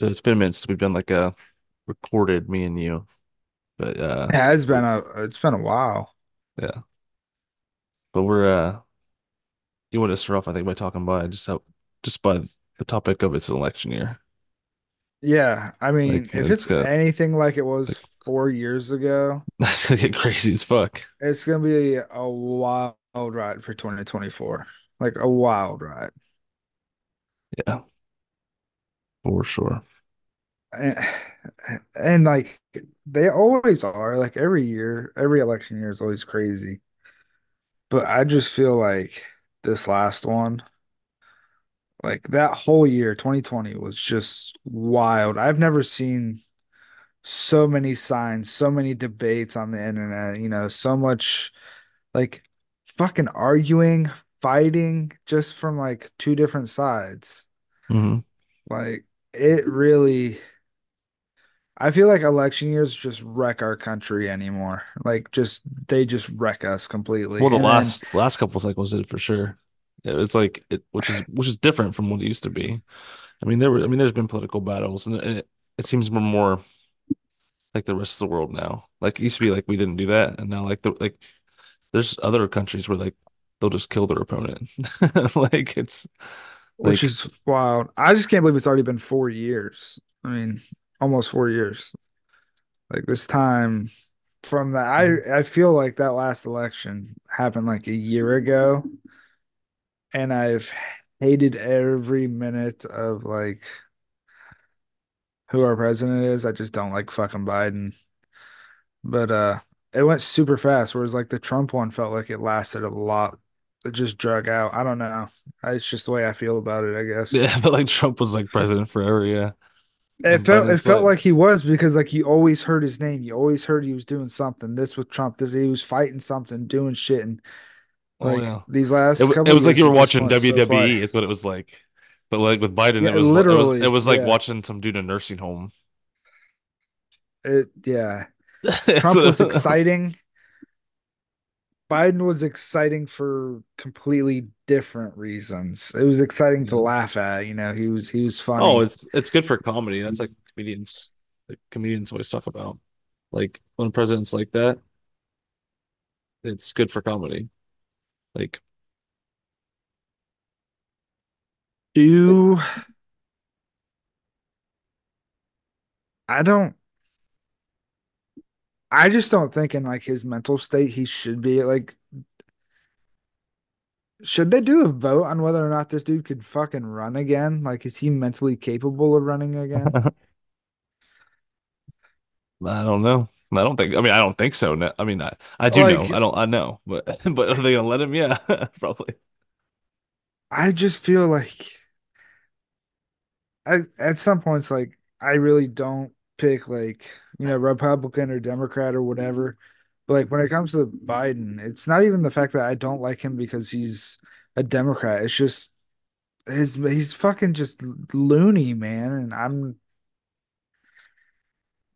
So it's been a minute since we've done like a recorded me and you, but uh, It has been a it's been a while. yeah, but we're uh, you want to start off, I think, by talking by just how just by the topic of it's election year. Yeah, I mean, Like if it's it's anything like it was like four years ago, that's gonna get crazy as fuck. it's gonna be a wild ride for 2024. Like a wild ride. Yeah, for sure. And, and like they always are. Like every year, every election year is always crazy. But I just feel like this last one, like that whole year, 2020 was just wild. I've never seen so many signs, so many debates on the internet, you know, so much like fucking arguing, fighting just from like two different sides. hmm Like it really I feel like election years just wreck our country anymore. Like just they just wreck us completely. Well, the And then last last couple cycles did for sure. It's like it, which is which is different from what it used to be. I mean, there were I mean, there's been political battles, and it, it seems more more like the rest of the world now. Like it used to be like we didn't do that, and now like the like there's other countries where like they'll just kill their opponent. Like it's which is wild. I just can't believe it's already been four years. I mean, almost four years. Like this time from that I I feel like that last election happened like a year ago and I've hated every minute of like who our president is. I just don't like fucking Biden. But uh it went super fast, whereas like the Trump one felt like it lasted a lot. It just drug out. I don't know. It's just the way I feel about it, I guess. yeah, but like Trump was like president forever, yeah. It felt it felt like he was because like you always heard his name. You always heard he was doing something. This with Trump, this he was fighting something, doing shit, and Oh like yeah. these last it couple was like you were watching went so. WWE. It's what it was like. But like with Biden, it Yeah, was li- it was it was like yeah. watching some dude in a nursing home. It yeah. Trump was exciting. Biden was exciting for completely different reasons. It was exciting to laugh at, you know. He was he was funny. Oh, it's it's good for comedy. That's like comedians like comedians always talk about. Like when a president's like that, it's good for comedy. Like Do I don't I just don't think in like his mental state he should be like should they do a vote on whether or not this dude could fucking run again? Like is he mentally capable of running again? I don't know. I don't think. I mean, I don't think so. No, I mean, I, I do know. I don't. I know, but but are they gonna let him? Yeah, probably. I just feel like I at some points like I really don't pick like you know Republican or Democrat or whatever. But like when it comes to Biden, it's not even the fact that I don't like him because he's a Democrat. It's just his he's fucking just loony, man. And I'm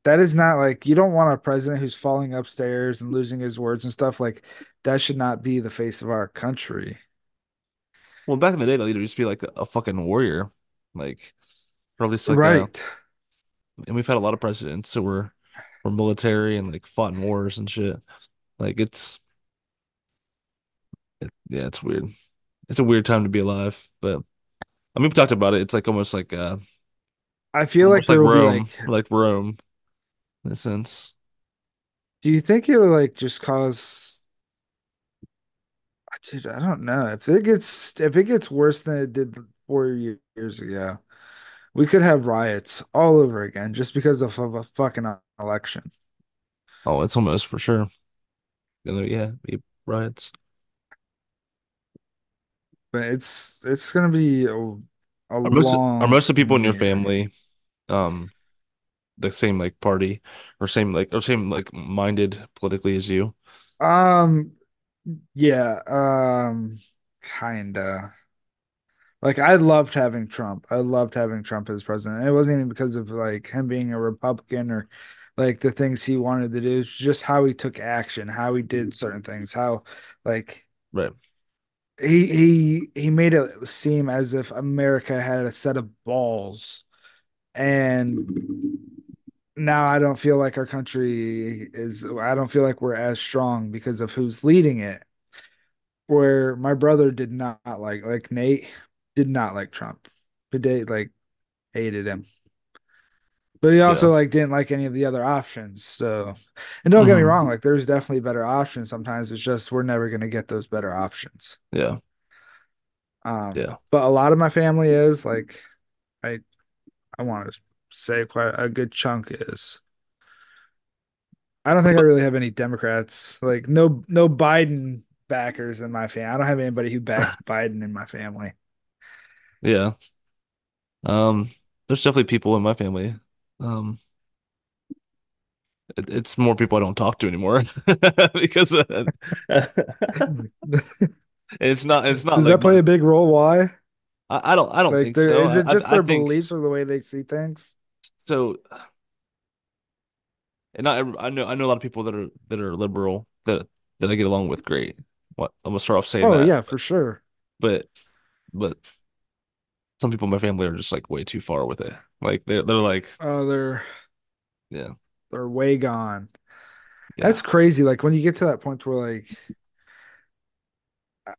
that is not like you don't want a president who's falling upstairs and losing his words and stuff. Like that should not be the face of our country. Well, back in the day, the leader used to be like a, fucking warrior, like probably like a. Right. And we've had a lot of presidents who were were military and like fought in wars and shit. Like it's it, yeah, it's weird. It's a weird time to be alive, but I mean, we talked about it. It's like almost like uh, I feel like like there will be Rome, like like Rome in a sense. do you think it'll like just cause Dude, I don't know. If it gets if it gets worse than it did four years ago, we could have riots all over again just because of, of a fucking election. Oh, it's almost for sure. Then, yeah, be riots. But it's it's gonna be a, a Are most are most of the people in your family um the same like party or same like or same like minded politically as you? Um, yeah, um, kinda. Like I loved having Trump. I loved having Trump as president. It wasn't even because of like him being a Republican or like the things he wanted to do. It's just how he took action, how he did certain things, how like Right. he he he made it seem as if America had a set of balls And now I don't feel like our country is, I don't feel like we're as strong because of who's leading it. Where my brother did not like, like Nate did not like Trump. Today, like, hated him. But he Yeah. also like didn't like any of the other options. So, and don't get me hmm wrong, like there's definitely better options. Sometimes it's just we're never gonna get those better options. Yeah. Um, Yeah. but a lot of my family is like I I want to say quite a good chunk is. I don't think I really have any Democrats. Like no no Biden backers in my family. I don't have anybody who backs Biden in my family. Yeah. Um, there's definitely people in my family. Um, it, it's more people I don't talk to anymore because uh, it's not it's not Does like that play a big role? Why? I, I don't I don't Like think so. is it just I, I their think beliefs or the way they see things? so and I I know I know a lot of people that are that are liberal that that I get along with great. What I'm gonna start off saying Oh that. yeah, for sure. But but some people in my family are just like way too far with it. Like they're they're like Oh, they're yeah, they're way gone. yeah. That's crazy. Like when you get to that point where like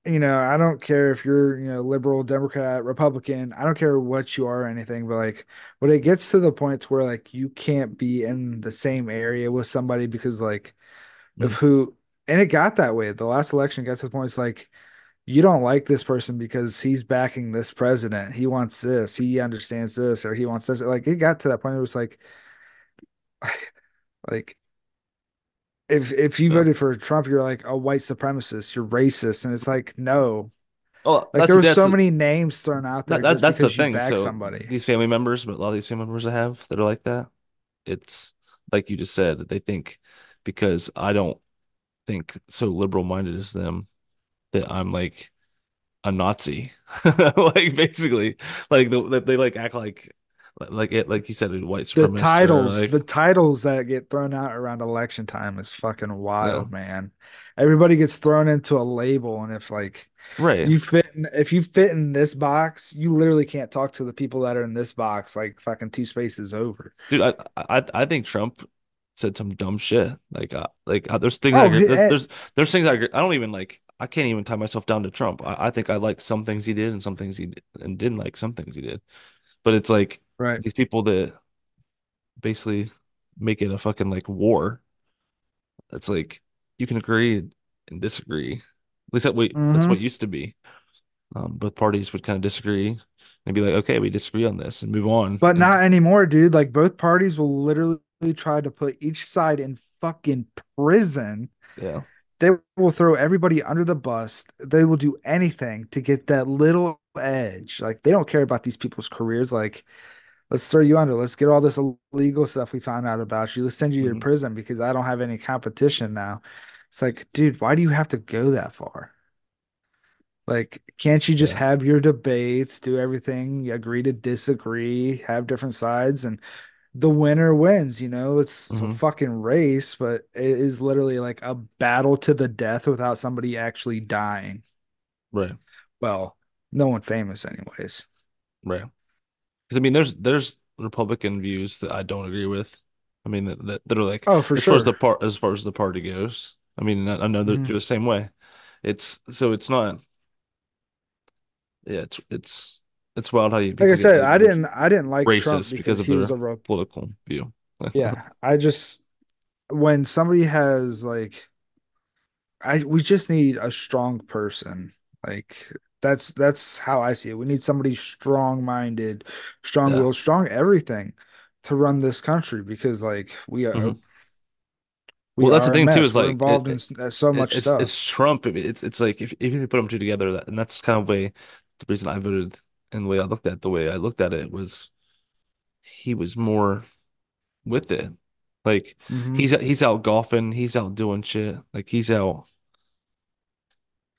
you know, I don't care if you're, you know, liberal, Democrat, Republican, I don't care what you are or anything, but like when it gets to the point where like you can't be in the same area with somebody because like of Mhm. who and it got that way. The last election got to the point it's like you don't like this person because he's backing this president. He wants this, he understands this, or he wants this. Like it got to that point, it was like like if if you voted for Trump, you're like a white supremacist, you're racist. And it's like, no. Oh, Like that's there were so many names thrown out there that that's the thing. So somebody. these family members, but a lot of these family members I have that are like that, it's like you just said, they think because I don't think so liberal minded as them that I'm like a Nazi. Like basically, like the, that they like act like like it like you said, white The titles, the titles that get thrown out around election time is fucking yeah, wild, man. Everybody gets thrown into a label, and if like right. you fit in, if you fit in this box, you literally can't talk to the people that are in this box like fucking two spaces over. Dude, I I I think Trump said some dumb shit. Like uh, like uh, there's things I Oh, agree, there's eh, there's there's things I agree, I don't even like I can't even tie myself down to Trump. I, I think I like some things he did and some things he did, and didn't like some things he did. But it's like right. these people that basically make it a fucking like war. It's like you can agree and disagree. At least that way that's hmm what used to be. Um, both parties would kind of disagree and be like, okay, we disagree on this and move on. But And not anymore, dude. Like both parties will literally try to put each side in fucking prison yeah. They will throw everybody under the bus. They will do anything to get that little edge. Like they don't care about these people's careers. Like, let's throw you under. Let's get all this illegal stuff we found out about you. Let's send you to hmm prison because I don't have any competition now. It's like, dude, why do you have to go that far? Like, can't you just Yeah. have your debates, do everything, agree to disagree, have different sides, and the winner wins, you know, it's a hmm fucking race, but it is literally like a battle to the death without somebody actually dying. Right. Well, no one famous, anyways. Right. Because I mean, there's there's Republican views that I don't agree with. I mean, that, that that are like Oh, for as far as the sure. part as far as the party goes. I mean, I, I know Mhm. you're the same way. It's so it's not. Yeah, it's it's it's wild how you Like I said, I didn't I didn't like Trump racist because because of he was a Re- political view. yeah. I just when somebody has like I we just need a strong person. Like that's that's how I see it. We need somebody strong-minded, Yeah. strong-willed, strong everything to run this country because like we are hmm we Well, that's the thing too. Is We're like involved in it, uh, so it- much it's stuff. it's Trump. It's it's like if if you put them two together, that and that's kind of way the reason I voted and the way I looked at the way I looked at it was he was more. with it. Like hmm he's he's out golfing, he's out doing shit. Like he's out,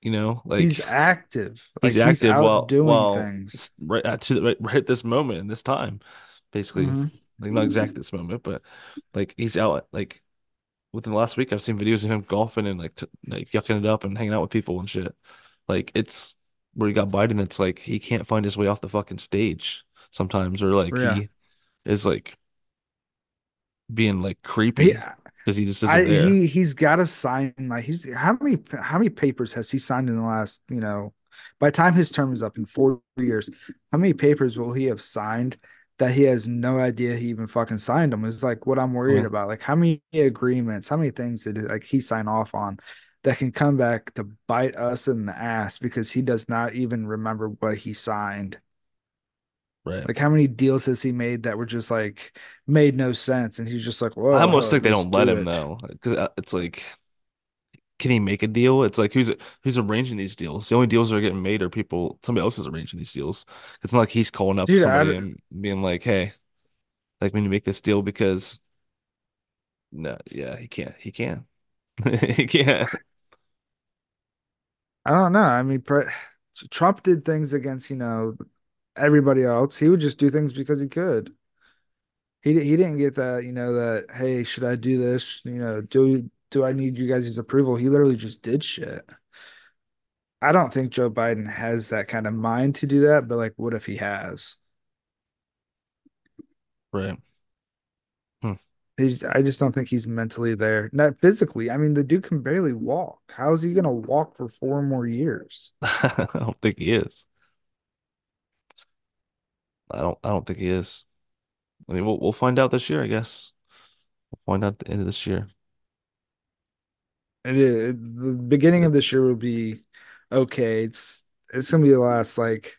you know, He's like active. he's Like he's active while doing while things. right at to the right, right at this moment in this time, basically. hmm Like not exactly this moment, but like he's out like within the last week I've seen videos of him golfing and like t like yucking it up and hanging out with people and shit. Like it's where he got Biden, it's like he can't find his way off the fucking stage sometimes, or like Yeah. he is like being like creepy because he just I he he's got to sign like he's how many how many papers has he signed in the last you know by the time his term is up in four years how many papers will he have signed that he has no idea he even fucking signed them is like what I'm worried Yeah, about like how many agreements how many things did like he sign off on that can come back to bite us in the ass because he does not even remember what he signed right. like how many deals has he made that were just like made no sense and he's just like I almost think they don't let him it though, because uh, it's like, can he make a deal? It's like who's who's arranging these deals? The only deals that are getting made are people, somebody else is arranging these deals. It's not like he's calling up dude somebody and being like, "Hey, like, we need to make this deal because." No, yeah, he can't. He can't. He can't. I don't know. I mean, pre Trump did things against, you know, everybody else. He would just do things because he could. He he didn't get that, you know, that hey, should I do this? You know, do do I need you guys' approval? He literally just did shit. I don't think Joe Biden has that kind of mind to do that, but like, what if he has? Right. He's, I just don't think he's mentally there. Not physically. I mean, the dude can barely walk. How is he gonna walk for four more years? I don't think he is. I don't. I don't think he is. I mean, we'll we'll find out this year, I guess. We'll find out at the end of this year. It is, the beginning of this year will be okay. It's it's gonna be the last like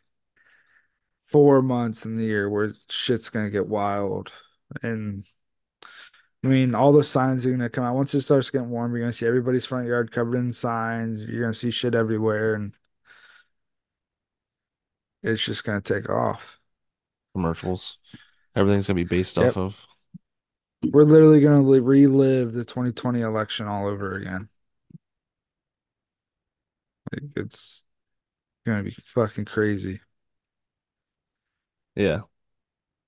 four months in the year where shit's gonna get wild. And I mean, all the signs are gonna come out. Once it starts getting warm, you're gonna see everybody's front yard covered in signs. You're gonna see shit everywhere, and it's just gonna take off. commercials. Everything's gonna be based off of We're literally gonna relive the 2020 election all over again. Like, it's gonna be fucking crazy. yeah,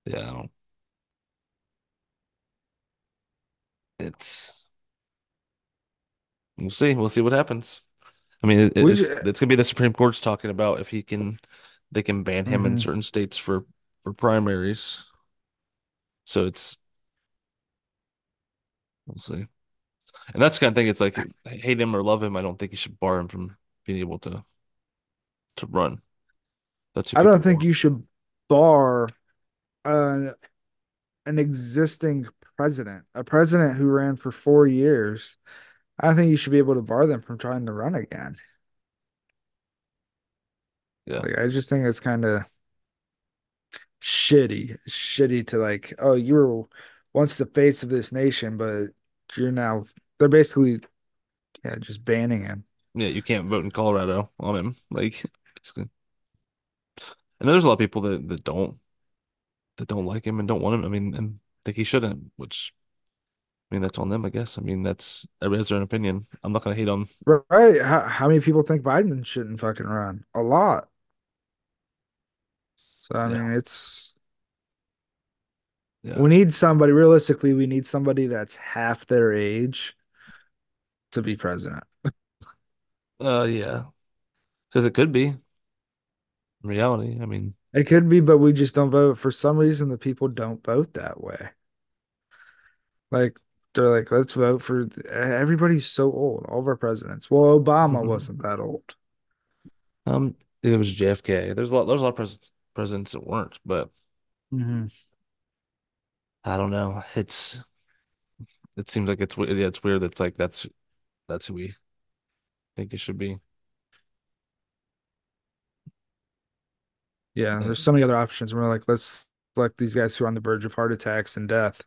yeah. I don't, it's we'll see. We'll see what happens. I mean, it, it's just, it's gonna be the Supreme Court's talking about if he can, they can ban him in mhm. certain states for for primaries. So it's we'll see. And that's the kind of thing. It's like hate him or love him. I don't think you should bar him from being able to to run. That's I don't think want. you should bar uh, an existing president, a president who ran for four years. I think you should be able to bar them from trying to run again. Yeah, Like, I just think it's kind of shitty, shitty to like, oh, you were once the face of this nation, but you're now, they're basically, yeah, just banning him. yeah. You can't vote in Colorado on him. Like, basically. know there's a lot of people that that don't that don't like him and don't want him. I mean, and think he shouldn't. Which I mean, that's on them, I guess. I mean, that's everybody has their own opinion. I'm not gonna hate on. Right? How, how many people think Biden shouldn't fucking run? A lot. So, I Yeah, mean, it's, yeah. we need somebody, realistically, we need somebody that's half their age to be president. Uh, yeah. Because it could be in reality. I mean, It could be, but we just don't vote. For some reason, the people don't vote that way. Like they're like, let's vote for everybody's so old, all of our presidents. Well, Obama wasn't that old. um, it was JFK. There's a lot. There's a lot of presidents presidents that weren't, but hmm I don't know. It's it seems like it's yeah, it's weird. It's like that's that's who we think it should be. Yeah, there's so many other options. We're like, let's select these guys who are on the verge of heart attacks and death.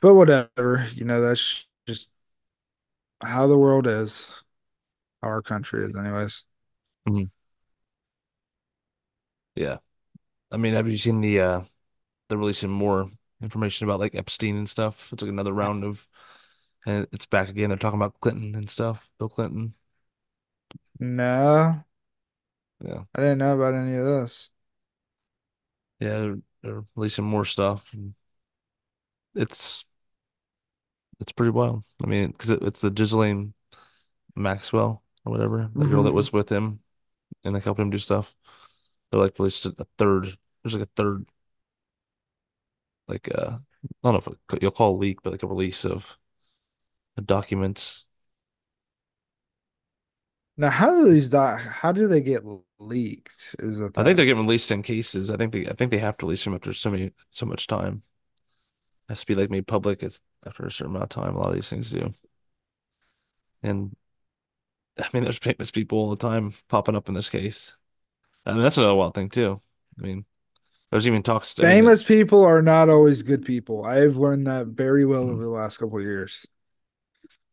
But whatever, you know, that's just how the world is, how our country is, anyways. mhm. Yeah. I mean, have you seen the uh they're releasing more information about like Epstein and stuff? It's like another round of and it's back again. They're talking about Clinton and stuff. Bill Clinton. No, Yeah. I didn't know about any of this. Yeah, they're, they're releasing more stuff. And it's it's pretty wild. I mean, because it, it's the Ghislaine Maxwell or whatever, the girl that hmm was with him and like helped him do stuff. They're like released a third. There's like a third like uh I don't know if it, you'll call it a leak, but like a release of documents. Now, how do these doc, how do they get leaked? Is the I think they're getting released in cases. I think they I think they have to release them after so many so much time. Has to be like made public. It's after a certain amount of time. A lot of these things do. And I mean, there's famous people all the time popping up in this case. I mean, that's another wild thing too. I mean, there's even talks. I mean, Famous people are not always good people. I've learned that very well over mm, the last couple of years.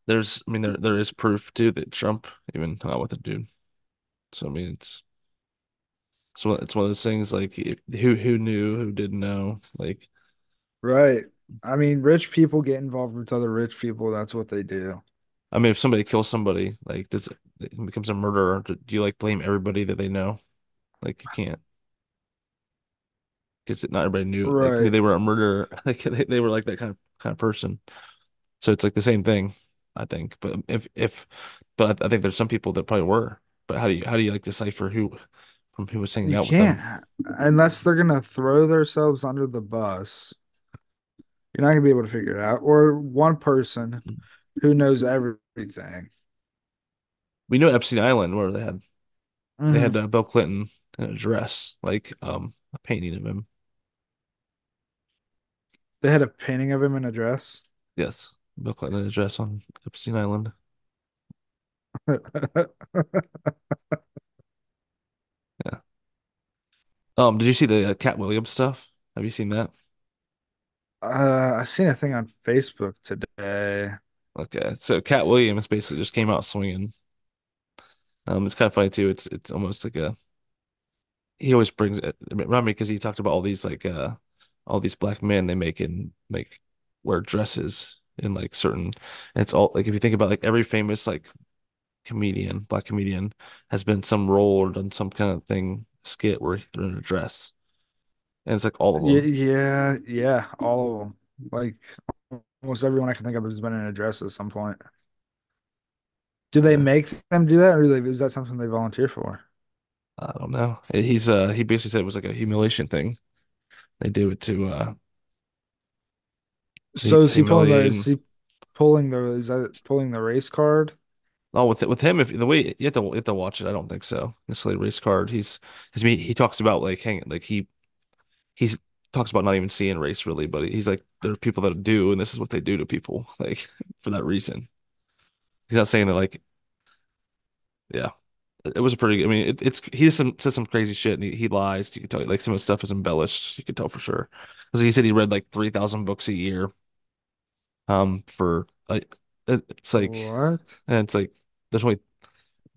there's I mean there there is proof too that Trump even hung out with a dude. So I mean, it's one, it's one of those things like who who knew, who didn't know. Like, Right. I mean, rich people get involved with other rich people. That's what they do. I mean, if somebody kills somebody, like does it, it becomes a murderer, do, you like blame everybody that they know? Like you can't. Because not everybody knew like Right. they were a murderer. Like they, they were like that kind of kind of person. So it's like the same thing, I think. But if if but I, I think there's some people that probably were. But how do you how do you like decipher who from who was hanging You out with them? can't, unless they're gonna throw themselves under the bus. You're not gonna be able to figure it out. Or one person who knows everything. We know Epstein Island where they had they Mhm. had uh, Bill Clinton in a dress, like um a painting of him. They had a painting of him in a dress. Yes, Bill Clinton in a dress on Epstein Island. Yeah. Um, did you see the uh, Katt Williams stuff? Have you seen that? Uh, I seen a thing on Facebook today. Okay, so Katt Williams basically just came out swinging. Um, it's kind of funny too. It's it's almost like a he always brings it. Remind me because he talked about all these like uh all these black men they make and make wear dresses in like certain. And it's all like if you think about like every famous like comedian, black comedian has been some role or done some kind of thing skit where they're in a dress, and it's like all of them. yeah, yeah, all of them. Like almost everyone I can think of has been in a dress at some point. Do they Yeah, make them do that, or they, is that something they volunteer for? I don't know. He's uh he basically said it was like a humiliation thing. They do it to uh So is he pulling the is he pulling the is that pulling the race card? Oh, with with him, if the way you have to you have to watch it, I don't think so. Necessarily race card. He's me he talks about like hang like he he's talks about not even seeing race really, but he's like there are people that do, and this is what they do to people like for that reason. He's not saying that like yeah, it was a pretty. I mean, it, it's he just some, says some crazy shit and he, he lies. You can tell like some of the stuff is embellished. You can tell for sure because he said he read like three thousand books a year. Um, for like it- it's like What? and it's like there's only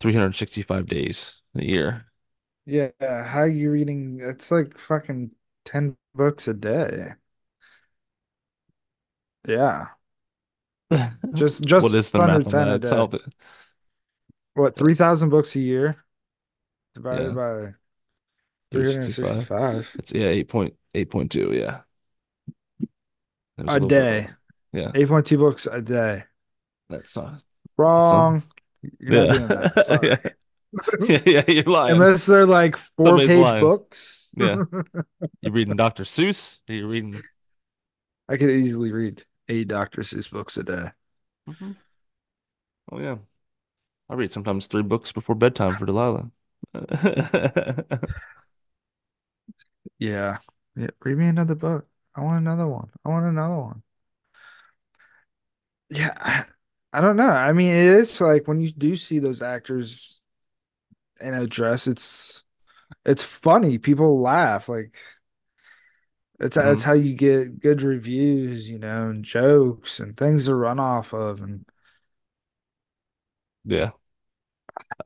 365 days a year. Yeah, how are you reading? It's like fucking 10 books a day. Yeah. Just just what is the under math on 10 that? a day. all the, What, 3,000 books a year divided yeah, by 365. 365 It's yeah, 8 point 8.2, yeah. A a little bit day. Yeah, 8.2 books a day. that's not that's not Wrong. You're not doing yeah. that. Yeah. Yeah, yeah, you're lying. Unless they're like four Somebody's page lying. books. Yeah. You're reading Dr. Seuss? Are you reading I could easily read eight Dr. Seuss books a day. Mhm. Oh yeah. I read sometimes three books before bedtime for Delilah. Yeah. Yeah. Read me another book. I want another one. I want another one. Yeah. I, I don't know. I mean, it is like when you do see those actors in a dress, it's it's funny. People laugh. Like it's that's Mhm. how you get good reviews, you know, and jokes and things to run off of. And Yeah.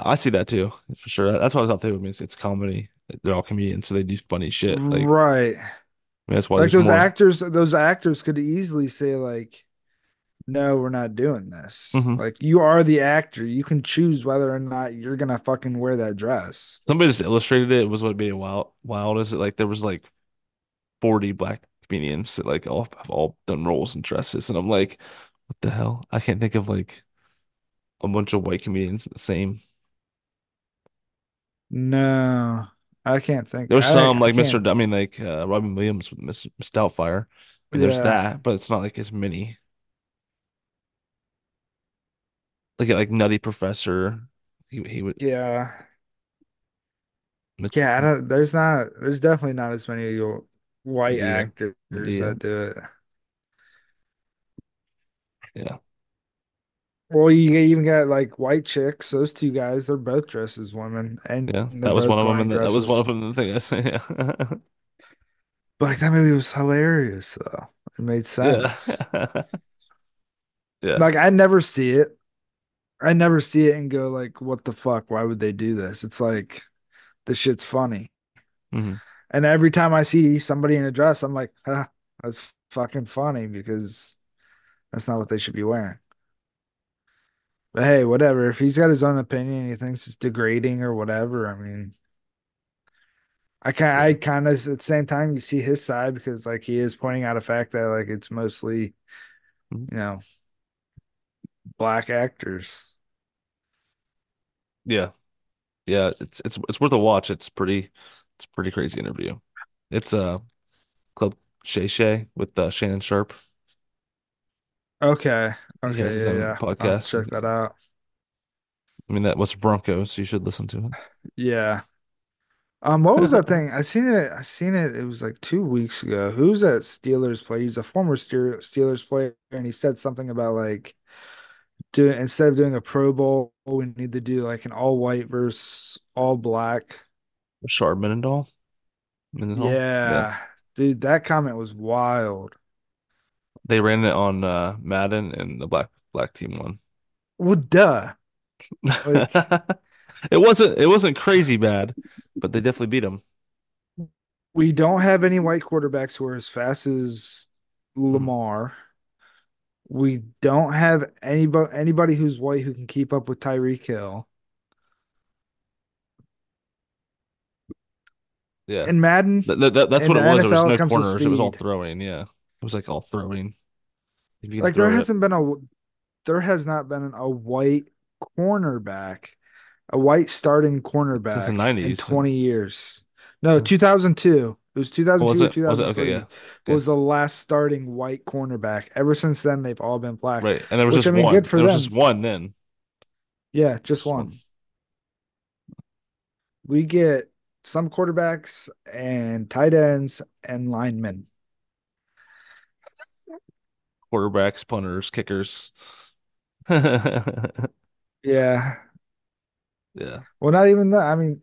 I see that too, for sure. That's what I thought they would mean. It's, it's comedy. They're all comedians, so they do funny shit. Like, right. I mean, that's why Like those more. actors, those actors could easily say, like, no, we're not doing this. hmm Like, you are the actor. You can choose whether or not you're gonna fucking wear that dress. Somebody just illustrated it. It was what made it wild. Wild is it like there was like 40 black comedians that like all have all done roles and dresses, and I'm like, what the hell? I can't think of like a bunch of white comedians the same. No, I can't think. There's I some I like Mr. can't. D- I mean like uh, Robin Williams with Miss Doubtfire. mean, there's that, but it's not like as many. Like like Nutty Professor, he he would. Yeah. Yeah, I don't, there's not there's definitely not as many white Madea, actors Madea, that do it. yeah, Well, you even got like white chicks, those two guys, they're both dressed as women and yeah. That was one of them, and that was one of them. The thing I say, yeah, But like that movie was hilarious though. It made yeah, sense. yeah. Like I never see it. I never see it and go like, what the fuck? Why would they do this? It's like the shit's funny. hmm And every time I see somebody in a dress, I'm like, huh, that's fucking funny because that's not what they should be wearing. But hey, whatever. If he's got his own opinion, he thinks it's degrading or whatever. I mean, I kind I kind of at the same time you see his side because like he is pointing out a fact that like it's mostly Mhm. you know black actors. Yeah. Yeah, it's it's it's worth a watch. It's pretty it's pretty crazy interview. It's uh Club Shay Shay with uh, Shannon Sharpe. Okay, okay, yeah, yeah. I'll podcast. check that out. I mean that was Broncos, so you should listen to it. Yeah. Um, what was that thing? I seen it. I seen it. It was like two weeks ago. Who's that Steelers player? He's a former Steelers player, and he said something about like doing instead of doing a Pro Bowl, we need to do like an all white versus all black. Sharp Mendenhall. Mendenhall. Yeah. Yeah, dude, that comment was wild. They ran it on uh Madden and the black black team won. Well, duh. Like It wasn't it wasn't crazy bad, but they definitely beat them. we don't have any white quarterbacks who are as fast as. Lamar. We don't have anybody anybody who's white who can keep up with Tyreek Hill. Yeah. In Madden, That, that, that- that's what it was. There was no corners. It was all throwing. Yeah. It was like all throwing. If you can Like there it. hasn't been a there has not been a white cornerback, a white starting Since the cornerback in 90s. 20 years. No, 2002. It was Oh, was 2002 or it? Was it? Okay, yeah. Was the last starting white cornerback. Ever since then, they've all been black, Right. And there was which I just mean, good one. for There was just one then. Yeah, just Just one. one. We get some quarterbacks and tight ends and linemen. Quarterbacks, punters, kickers. Yeah. Yeah. Well, not even that. I mean,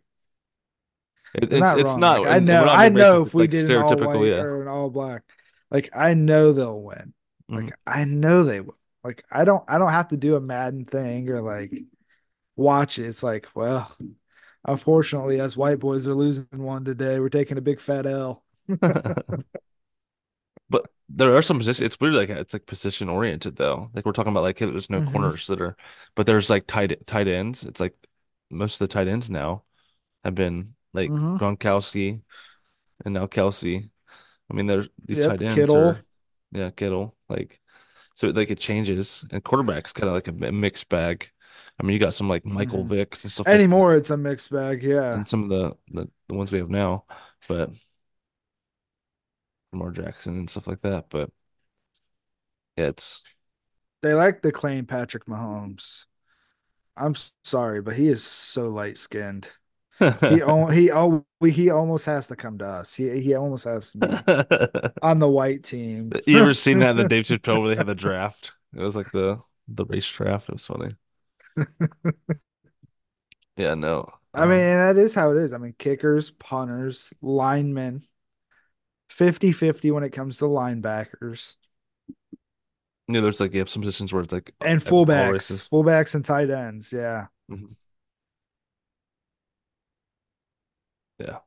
It, it's not it's wrong. Like not I know, not I know if we like did an all white yeah. or an all black, like I know they'll win. Like I know they will. Like I don't I don't have to do a Madden thing or like watch it. It's like, well, unfortunately, us white boys are losing one today. We're taking a big fat L. But there are some positions. It's weird, like it's like position oriented though. Like we're talking about, like there's no hmm corners that are, but there's like tight tight ends. It's like most of the tight ends now have been like hmm Gronkowski and now Kelce. I mean, there's these tight ends Kittle. are, yeah, Kittle. Like so, like it changes, and quarterback's kind of like a mixed bag. I mean, you got some like Michael hmm Vicks and stuff like that, Anymore, it's a mixed bag. Yeah. and some of the the, the ones we have now, but Lamar Jackson and stuff like that. But yeah, it's They like to claim Patrick Mahomes. I'm sorry, but he is so light skinned. He he he almost has to come to us. He he almost has to be on the white team. You ever seen that in the Dave Chappelle where they had the draft? It was like the the race draft. It was funny. Yeah, no. I mean, Um, and that is how it is. I mean, kickers, punters, linemen, fifty-fifty when it comes to linebackers you know, there's like you have some positions where it's like and fullbacks, fullbacks and tight ends. Yeah. Mhm. Yeah,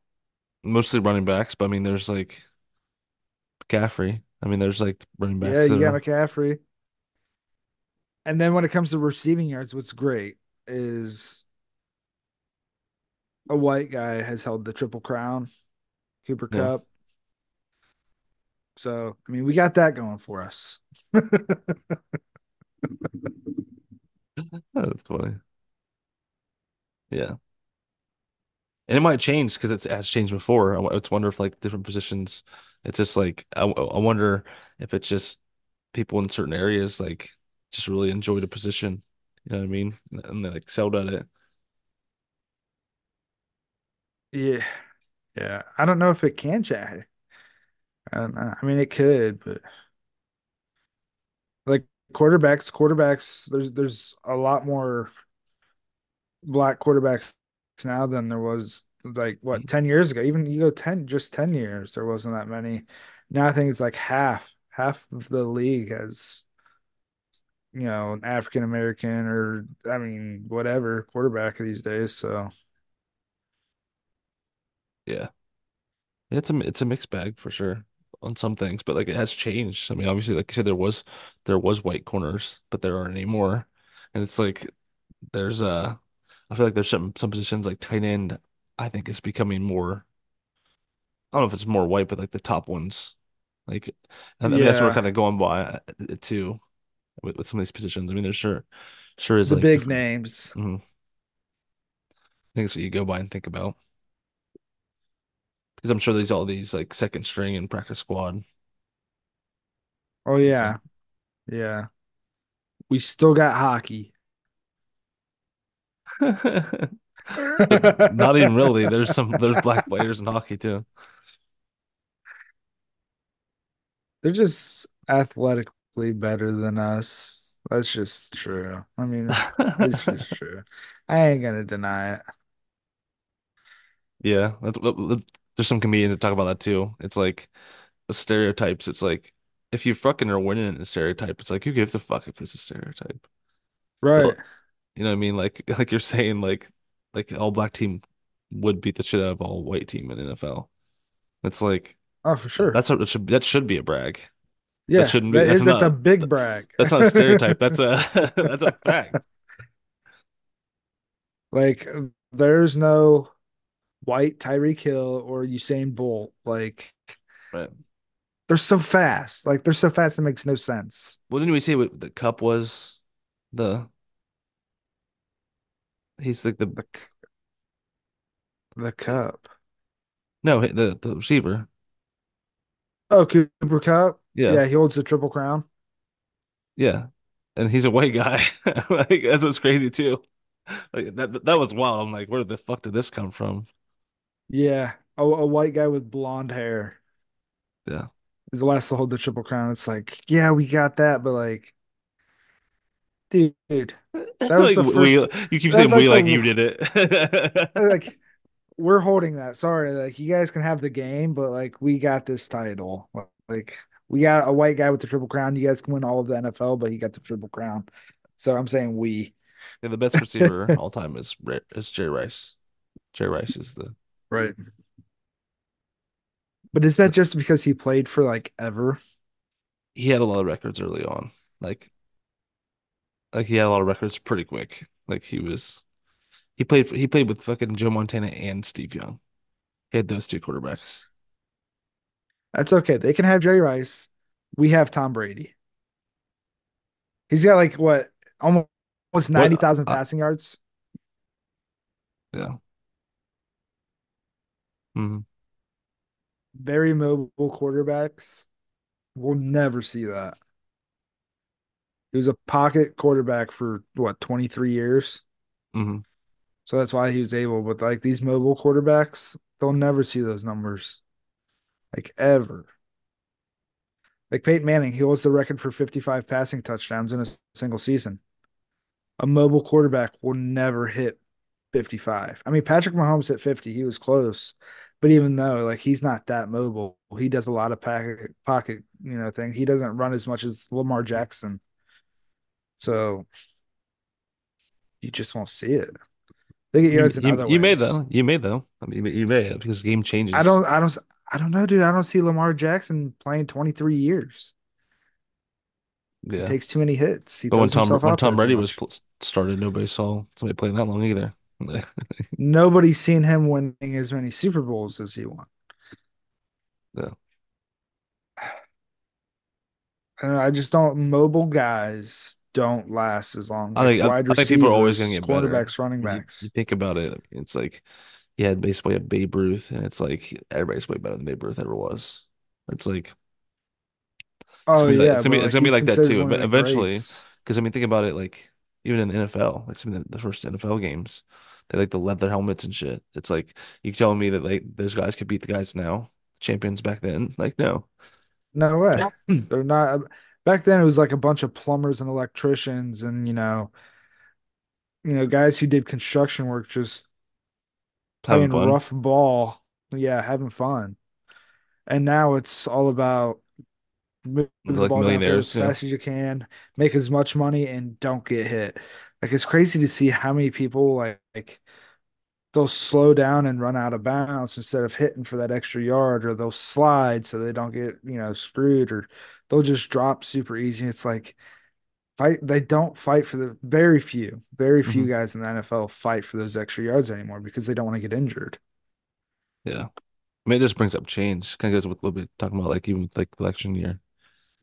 mostly running backs, but I mean, there's like McCaffrey. I mean, there's like running backs. Yeah, you got McCaffrey. And then when it comes to receiving yards, what's great is a white guy has held the triple crown, Cooper yeah. Kupp. So, I mean, we got that going for us. That's funny. Yeah, and it might change because it's has changed before. I I just wonder if like different positions It's just like I, I wonder if it's just people in certain areas like just really enjoy the position. You know what I mean? And they like excelled at it. Yeah, yeah. I don't know if it can change. I. I mean, it could, but like quarterbacks, quarterbacks. There's there's a lot more black quarterbacks now than there was like what 10 years ago. Even you go 10 just 10 years, there wasn't that many. Now I think it's like half half of the league has you know an African American or I mean whatever quarterback these days. So Yeah. It's a it's a mixed bag for sure on some things, but like it has changed. I mean, obviously, like you said, there was there was white corners, but there aren't anymore. And it's like there's uh I feel like there's some some positions like tight end, I think is becoming more I don't know if it's more white, but like the top ones. Like and mean that's what we're kind of going by uh, too with, with some of these positions. I mean, there's sure sure is the like big different. names. mhm, things that you go by and think about. Because I'm sure there's all these like second string and practice squad. Oh So yeah, yeah. We still got hockey. Not even really. There's some there's black players in hockey too. They're just athletically better than us. That's just true. I mean, it's just true. I ain't gonna deny it. Yeah, that's, that- there's some comedians that talk about that too. It's like the stereotypes. It's like if you fucking are winning in a stereotype, it's like who gives a fuck if it's a stereotype? Right. But you know what I mean? Like like you're saying like like all black team would beat the shit out of all white team in NFL. It's like Oh, for sure. that's a, that should that should be a brag. That Yeah, shouldn't be. that That's is that's a big brag. that's not a stereotype. That's a that's a fact. Like there's no white Tyreek Hill or Usain Bolt. Like Right. they're so fast. Like they're so fast it makes no sense. What didn't we say what the cup was? The he's like the The the cup. no the the receiver. Oh, Cooper Kupp. Yeah, Yeah, he holds the triple crown. yeah, and he's a white guy. Like that's what's crazy too. Like that that was wild. I'm like, where the fuck did this come from? Yeah, a, a white guy with blonde hair Yeah, is the last to hold the triple crown. It's like, yeah, we got that, but like, dude, that was like the we first. you keep saying like we like the you did it. like we're holding that. Sorry, like you guys can have the game, but like we got this title. Like we got a white guy with the triple crown. You guys can win all of the NFL, but he got the triple crown. So I'm saying we. Yeah, the best receiver all time is Ra- is Jerry Rice. Jerry Rice is the Right. But is that just because he played for like ever? he had a lot of records early on. Like like he had a lot of records pretty quick. Like he was he played he played with fucking Joe Montana and Steve Young. He had those two quarterbacks. That's okay. They can have Jerry Rice. We have Tom Brady. He's got like what almost almost What? 90,000 Uh, passing yards. yeah. Mhm. Very mobile quarterbacks. We'll never see that. He was a pocket quarterback for what, 23 years? Mhm. So that's why he was able. But like these mobile quarterbacks, they'll never see those numbers. Like ever. Like Peyton Manning, he holds the record for 55 passing touchdowns in a single season. A mobile quarterback will never hit 55. I mean, Patrick Mahomes hit 50. He was close. But even though like he's not that mobile, he does a lot of pocket pocket, you know, thing. He doesn't run as much as Lamar Jackson. So you just won't see it. They get You, yards in you other you may though. You may though. I mean you may because the game I changes. don't I don't I don't know, dude. I don't see Lamar Jackson playing 23 years. He Yeah. takes too many hits. He But when Tom when Tom Brady was pl started, nobody saw somebody playing that long either. Nobody's seen him winning as many Super Bowls as he won. Yeah. And I just don't mobile guys don't last as long. I Like think I, wide I think people are always gonna receivers, get better. cornerbacks, running When you, you backs. think about it, it's like he had basically a Babe Ruth, and it's like everybody's way better than Babe Ruth ever was. It's like Oh gonna be like yeah, it's gonna but be it's like gonna be like that too one of ev- the eventually. Because I mean, think about it. Like even in the NFL, like some of the, the first NFL games, they like the leather helmets and shit. It's like you telling me that like those guys could beat the guys now, champions back then? Like no. No way. They're not. Back then, it was like a bunch of plumbers and electricians, and you know, you know, guys who did construction work just playing rough ball. Yeah, having fun. And now it's all about move They're the like ball as. Yeah. fast as you can, make as much money, and don't get hit. Like it's crazy to see how many people like, like they'll slow down and run out of bounds instead of hitting for that extra yard, or they'll slide so they don't get, you know, screwed, or they'll just drop super easy. It's like fight they don't fight for the very few, very few hmm guys in the NFL fight for those extra yards anymore because they don't want to get injured. Yeah. I mean, just brings up change. Kind of goes with what we talking about, like even with like election year.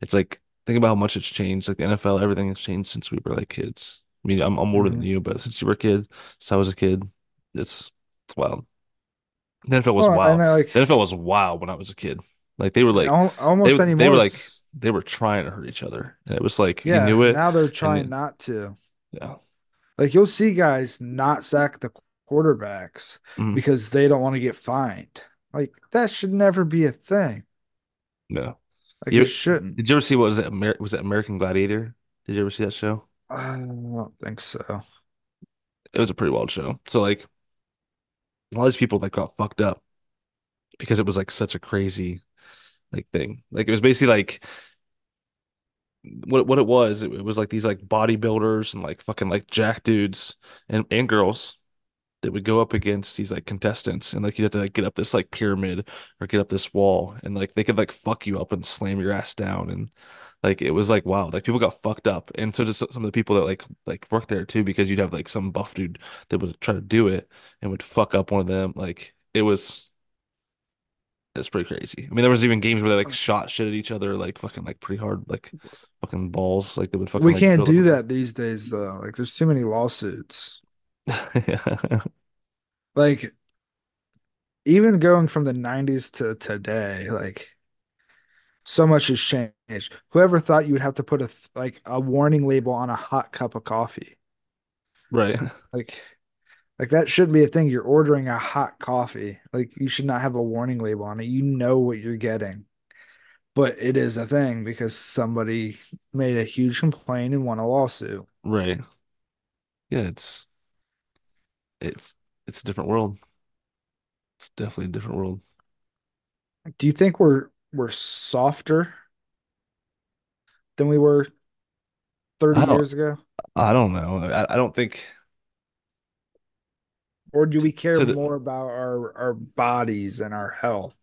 It's like think about how much it's changed. Like the NFL, everything has changed since we were like kids. I mean, I'm I'm older than hmm you, but since you were a kid, since I was a kid, it's it's wild. The NFL was and wild. then like The NFL was wild when I was a kid. Like they were like almost they almost they were like they were trying to hurt each other, and it was like you yeah. knew it, Now they're trying it, not to. yeah, Like you'll see guys not sack the quarterbacks mm, because they don't want to get fined. Like that should never be a thing. no. Like it You shouldn't. did you ever see what was it? Amer was it American Gladiator? Did you ever see that show? I don't think so. It was a pretty wild show. So like all these people like got fucked up because it was like such a crazy like thing. Like it was basically like what what it was. It, it was like these like bodybuilders and like fucking like jack dudes and and girls that would go up against these like contestants and like you have to like get up this like pyramid or get up this wall and like they could like fuck you up and slam your ass down and like it was like wow like people got fucked up and so just some of the people that like like worked there too because you'd have like some buff dude that would try to do it and would fuck up one of them like it was it's pretty crazy I mean there was even games where they like oh. shot shit at each other like fucking like pretty hard like fucking balls like they would fucking We like can't do them that these days though. Like there's too many lawsuits. yeah Like even going from the 90s to today, like so much has changed. Whoever thought you would have to put a th- like a warning label on a hot cup of coffee? right Like like that shouldn't be a thing. You're ordering a hot coffee. Like you should not have a warning label on it. You know what you're getting. But it is a thing because somebody made a huge complaint and won a lawsuit. right yeah it's it's it's a different world. It's definitely a different world. Do you think we're we're softer than we were 30 years ago? I don't know. I, I don't think Or do we care the more about our our bodies and our health?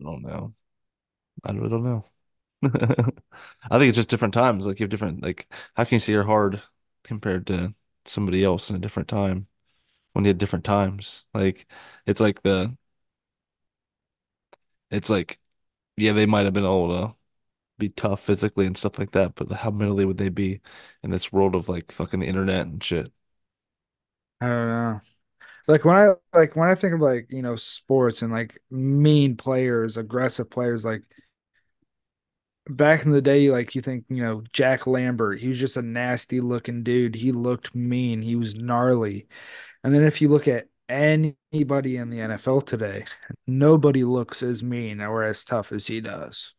I don't know. I really don't know. I think it's just different times. Like you have different like how can you say you're hard compared to somebody else in a different time when you had different times? Like it's like the it's like yeah, they might have been able to be tough physically and stuff like that, but how mentally would they be in this world of like fucking internet and shit? I don't know. Like when I like when I think of like, you know, sports and like mean players, aggressive players, like back in the day, like you think, you know, Jack Lambert, he was just a nasty looking dude. He looked mean. He was gnarly. And then if you look at anybody in the NFL today, nobody looks as mean or as tough as he does.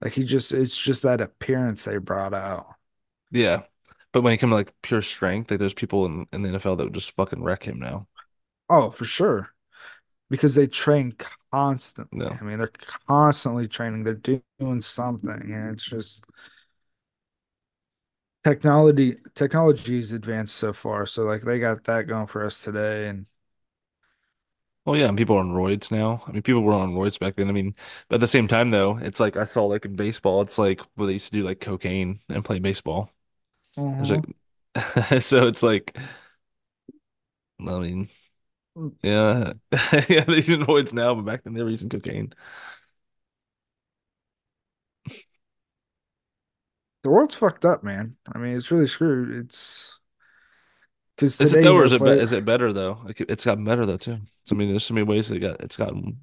Like he just it's just that appearance they brought out. Yeah. But when you come to like pure strength, like there's people in, in the NFL that would just fucking wreck him now. Oh, for sure. Because they train constantly. No. I mean, they're constantly training. They're doing something. And it's just technology technology's advanced so far. So like they got that going for us today. And Well, yeah, and people are on roids now. I mean, people were on roids back then. I mean, but at the same time, though, it's like I saw like in baseball, it's like where they used to do like cocaine and play baseball. There's like, Mhm. so it's like, I mean, yeah, yeah, they're using roids now, but back then they were using cocaine. the world's fucked up, man. I mean, it's really screwed. It's Because Is it though, or is it be is it better though? Like it's gotten better though too. So, I mean, there's so many ways it got it's gotten.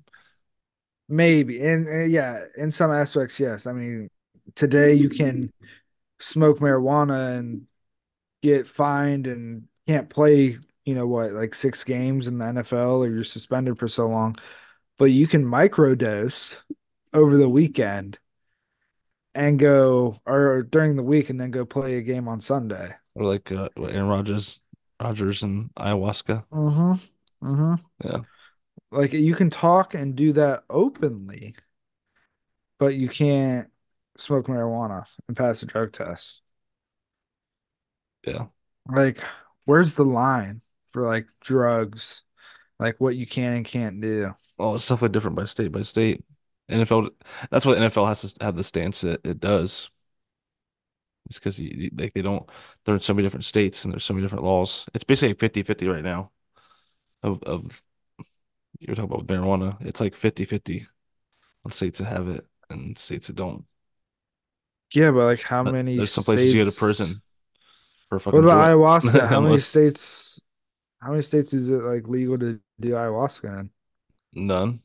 maybe and, and yeah, in some aspects, yes. I mean, today you can smoke marijuana and get fined and can't play, you know what, like six games in the NFL or you're suspended for so long. But you can microdose over the weekend and go or during the week and then go play a game on Sunday. Or like uh, Aaron Rodgers, Rodgers and ayahuasca. Mm-hmm. Mm-hmm. Yeah, Like you can talk and do that openly, but you can't smoke marijuana and pass a drug test. yeah. Like, where's the line for like drugs? Like what you can and can't do. Well, it's definitely different by state by state. NFL, that's why NFL has to have the stance that it does. It's because like they don't, they're in so many different states and there's so many different laws. It's basically fifty fifty right now of of you're talking about marijuana. It's like fifty fifty on states that have it and states that don't. Yeah, but like how But many there's some places you go to prison for a What about joint. ayahuasca? How many states? How many states is it like legal to do ayahuasca in? none.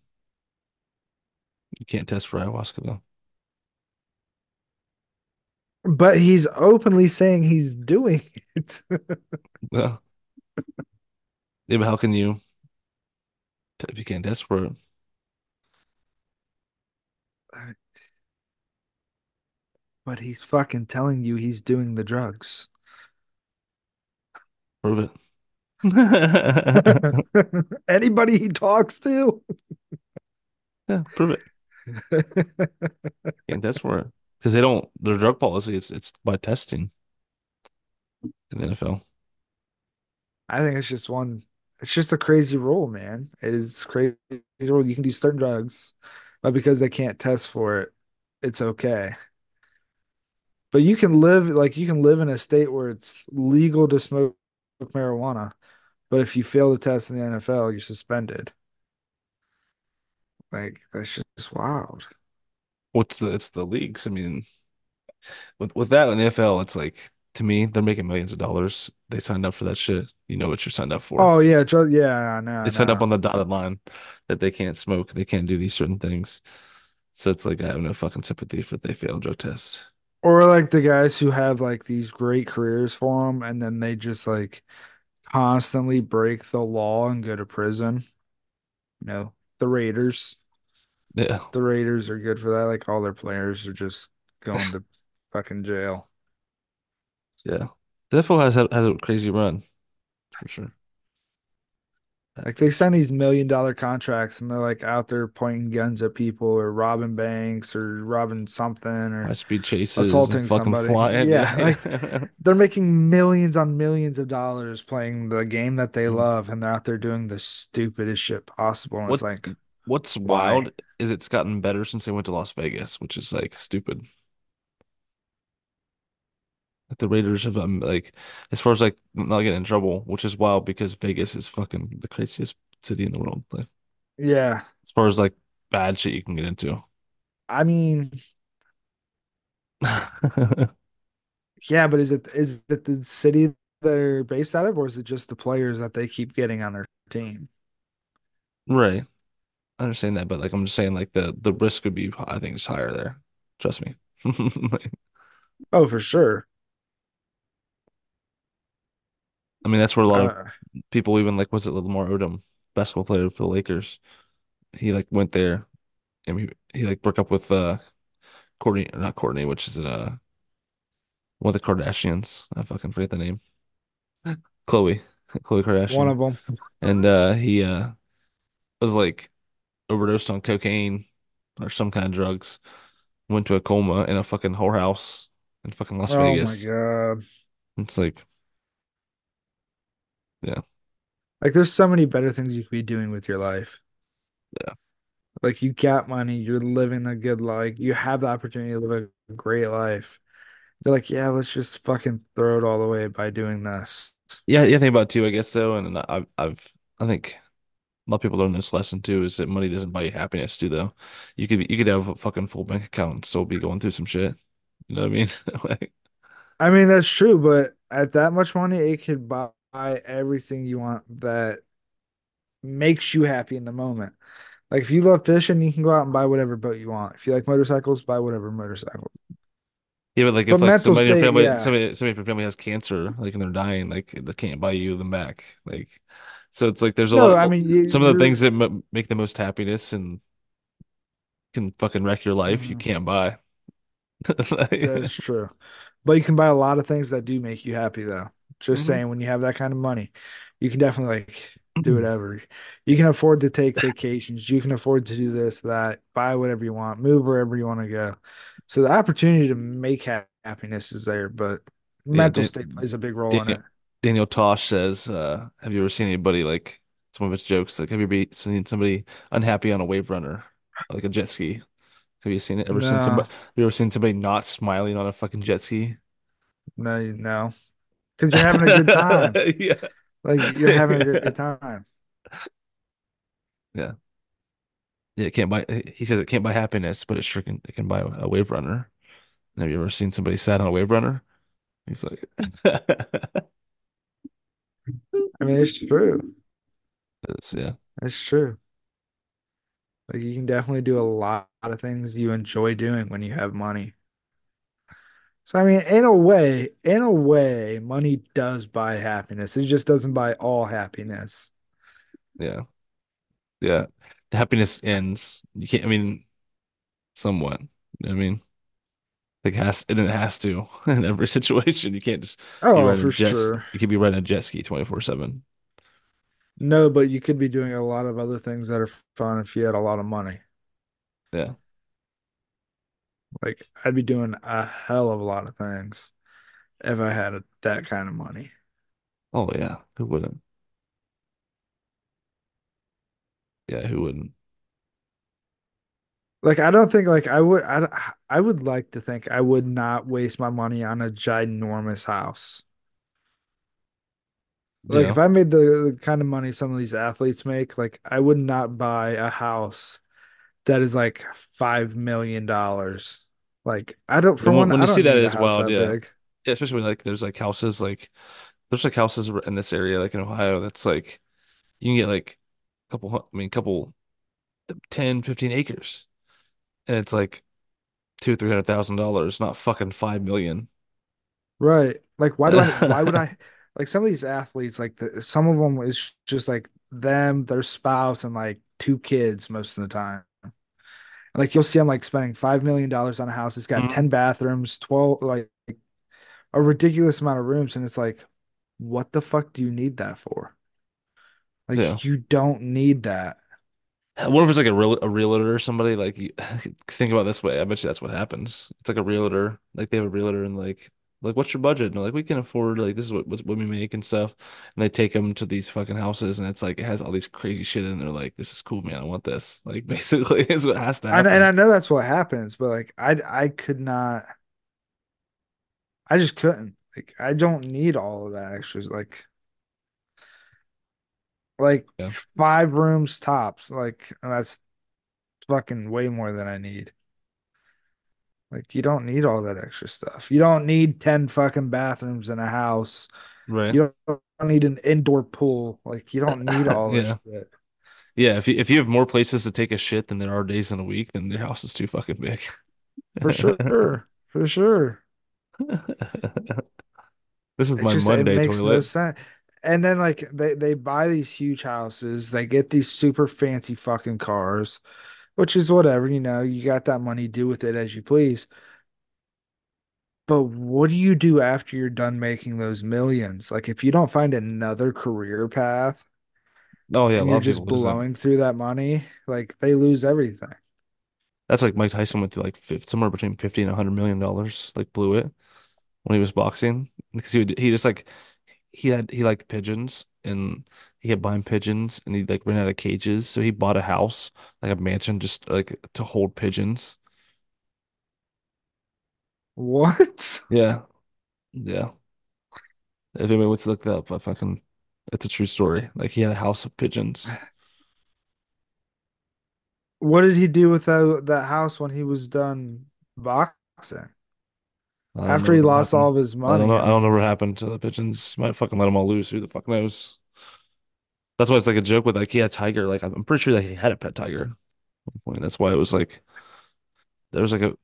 You can't test for ayahuasca though. But he's openly saying he's doing it. Yeah. Yeah, but how can you if you can't it? But he's fucking telling you he's doing the drugs. Prove it. Anybody he talks to? Yeah, prove it. Test for it. Because they don't their drug policy it's it's by testing in the NFL. I think it's just one. It's just a crazy rule, man. It is crazy rule. You can do certain drugs, but because they can't test for it, it's okay. But you can live like you can live in a state where it's legal to smoke marijuana, but if you fail the test in the NFL, you're suspended. Like that's just wild. What's the it's the leagues. I mean, with with that in the NFL, it's like to me, they're making millions of dollars. They signed up for that shit. You know what you're signed up for. Oh yeah, drug. Yeah, I know, I They signed up on the dotted line that they can't smoke, they can't do these certain things. So it's like I have no fucking sympathy for they fail drug tests. Or like the guys who have like these great careers for them, and then they just like constantly break the law and go to prison. You know, the Raiders. Yeah, The Raiders are good for that. Like all their players are just going to fucking jail. yeah. NFL has had has a crazy run for sure. Like they sign these million dollar contracts and they're like out there pointing guns at people or robbing banks or robbing something High or speed chases assaulting somebody. flying. Yeah, like they're making millions on millions of dollars playing the game that they Mhm. love and they're out there doing the stupidest shit possible. And it's like, what's why? wild is it's gotten better since they went to Las Vegas, which is like stupid. Like the Raiders have um, like as far as like not getting in trouble, which is wild because Vegas is fucking the craziest city in the world. Like Yeah. as far as like bad shit you can get into. I mean, yeah, but is it is it the city they're based out of, or is it just the players that they keep getting on their team? Right. I understand that, but like I'm just saying like the the risk would be I think is higher there. Trust me. Like, Oh, for sure. I mean that's where a lot of Uh, people even like was it Lamar Odom, basketball player for the Lakers. He like went there and he, he like broke up with uh Kourtney not Kourtney, which is uh one of the Kardashians. I fucking forget the name. Khloé. Khloé Kardashian. one of them. And uh he uh was like overdosed on cocaine or some kind of drugs. Went to a coma in a fucking whorehouse in fucking Las Vegas. Oh my God. It's like, yeah, Like there's so many better things you could be doing with your life. yeah, Like you got money, you're living a good life, you have the opportunity to live a great life. They're like, yeah, let's just fucking throw it all away by doing this. yeah. Yeah, think about it too, I guess so. and I've, I've, I think a lot of people learn this lesson too, is that money doesn't buy you happiness too, though. You could, you could have a fucking full bank account and still be going through some shit. You know what I mean? Like, I mean, that's true, but at that much money, it could buy everything you want that makes you happy in the moment. Like if you love fishing, you can go out and buy whatever boat you want. If you like motorcycles, buy whatever motorcycle. Yeah, but like But if like somebody in your family, yeah. somebody somebody in your family has cancer, like and they're dying, like they can't buy you them back. Like, so it's like there's a No, lot I mean you, some of the things that m make the most happiness and can fucking wreck your life. You mhm, can't buy. that is true. But you can buy a lot of things that do make you happy though. Just hmm saying, when you have that kind of money, you can definitely like do whatever. You can afford to take vacations. You can afford to do this, that, buy whatever you want, move wherever you want to go. So the opportunity to make ha happiness is there, but Yeah, mental Dan state plays a big role in it. Daniel Tosh says, uh, "Have you ever seen anybody like some of his jokes? Like, have you ever seen somebody unhappy on a wave runner, like a jet ski? Have you seen it? Ever seen somebody? Have you ever seen somebody not smiling on a fucking jet ski? no, no, because you're having a good time. Yeah, Like you're having a yeah, good time. yeah. Yeah, it can't buy. He says it can't buy happiness, but it sure can. It can buy a wave runner. Have you ever seen somebody sad on a wave runner? He's like, it's true. it's, yeah, It's true. Like you can definitely do a lot of things you enjoy doing when you have money. So I mean, in a way, in a way, money does buy happiness. It just doesn't buy all happiness. yeah, yeah. The happiness ends. You can't. I mean, somewhat. I mean. Like has and it has to in every situation. You can't just Oh, a for jet. sure. You could be riding a jet ski 24/7. No, but you could be doing a lot of other things that are fun if you had a lot of money. Yeah. Like I'd be doing a hell of a lot of things if I had that kind of money. Oh yeah. Who wouldn't? Yeah, who wouldn't? Like I don't think like I would I I would like to think I would not waste my money on a ginormous house. Like Yeah. if I made the, the kind of money some of these athletes make, like I would not buy a house that is like five million dollars. Like I don't for And when, one, when I you see that as well that yeah. big. Yeah, especially when like there's like houses like there's like houses in this area like in Ohio that's like you can get like a couple I mean couple 10, 15 acres and it's like two, three hundred thousand dollars, not fucking five million. Right. Like why do I why would I like some of these athletes like the, some of them is just like them, their spouse and like two kids most of the time. Like you'll see them like spending five million dollars on a house. It's got Mhm. 10 bathrooms, 12 like a ridiculous amount of rooms, and it's like, what the fuck do you need that for? Yeah. Like you don't need that. What if it's like a real a realtor or somebody like you, think about this way. I bet you that's what happens. It's like a realtor, like they have a realtor and like like what's your budget? And they're like we can afford like this is what what we make and stuff. And they take them to these fucking houses and it's like it has all these crazy shit in there. Like this is cool, man. I want this. Like basically is what has to And and. I know that's what happens, but like I I could not. I just couldn't. Like I don't need all of that extras. Like like Yeah. five rooms tops. Like and that's fucking way more than I need. Like you don't need all that extra stuff. You don't need 10 fucking bathrooms in a house. Right. You don't need an indoor pool. Like you don't need all this Yeah. shit. Yeah. If you if you have more places to take a shit than there are days in a week, then your house is too fucking big. For sure. For sure. This is It my just Monday no toilet. sense. And then like they they buy these huge houses, they get these super fancy fucking cars, which is whatever, you know, you got that money, do with it as you please. But what do you do after you're done making those millions? Like if you don't find another career path Oh yeah, a and lot you're just blowing through that money, like they lose everything. That's like Mike Tyson went through like 50, somewhere between 50 and 100 million dollars, like blew it when he was boxing because he would, he just like he had he liked pigeons and he kept buying pigeons and he like ran out of cages, so he bought a house, like a mansion just like to hold pigeons. What? Yeah. Yeah. If anybody wants to look that up, I fucking it's a true story. Like he had a house of pigeons. What did he do with that that house when he was done boxing? I don't know after he lost all of his money. I don't know. I don't know what happened to the pigeons. Might fucking let them all loose. Who the fuck knows? That's why it's like a joke with like he had tiger. Like I'm pretty sure that he had a pet tiger. at one point. That's why it was like there was like a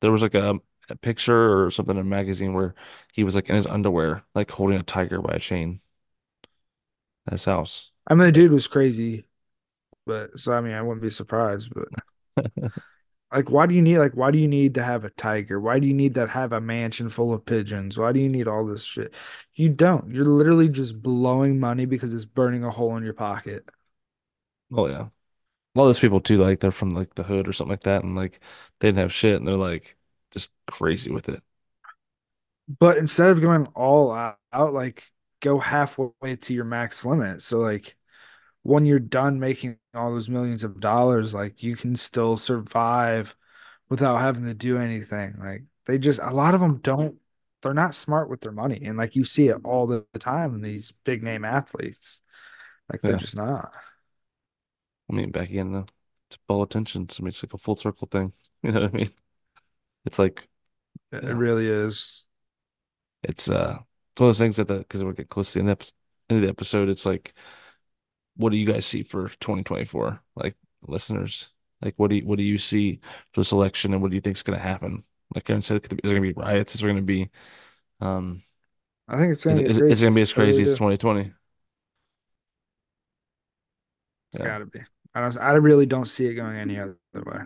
there was like a, a picture or something in a magazine where he was like in his underwear, like holding a tiger by a chain at his house. I mean, the dude was crazy, but so I mean, I wouldn't be surprised. But like, why do you need like why do you need to have a tiger? Why do you need to have a mansion full of pigeons? Why do you need all this shit? You don't. You're literally just blowing money because it's burning a hole in your pocket. Oh yeah. A lot of those people too, like they're from like the hood or something like that, and like they didn't have shit, and they're like just crazy with it. But instead of going all out, out, like go halfway to your max limit. So like when you're done making all those millions of dollars, like you can still survive without having to do anything. Like they just a lot of them don't they're not smart with their money. And like you see it all the time in these big name athletes. Like they're Yeah. just not. I mean, back again, uh, to pull attention. So it's like a full circle thing. You know what I mean? It's like, It yeah, really is. it's uh, it's one of those things that the because we're getting close to the end of the end of the episode. It's like, what do you guys see for 2024? Like listeners, like what do you what do you see for this election, and what do you think is going to happen? Like Aaron said, is there going to be riots? Is there going to be um, I think it's gonna it get is it going to be as crazy as 2020? It's Yeah, gotta be. I don't I really don't see it going any other way.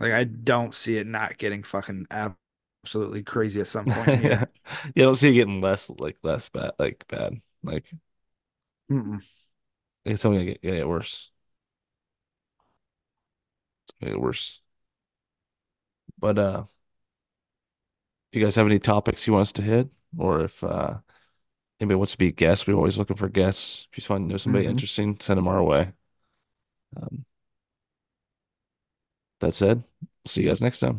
Like I don't see it not getting fucking absolutely crazy at some point yeah. I don't see it getting less like less bad, like bad. Like Mm-mm. It's only gonna get, get worse. It's gonna get worse. But uh. If you guys have any topics you want us to hit, or if uh, anybody wants to be a guest, we're always looking for guests. If you find know somebody hmm interesting, send them our way. Um, that said, see you guys next time.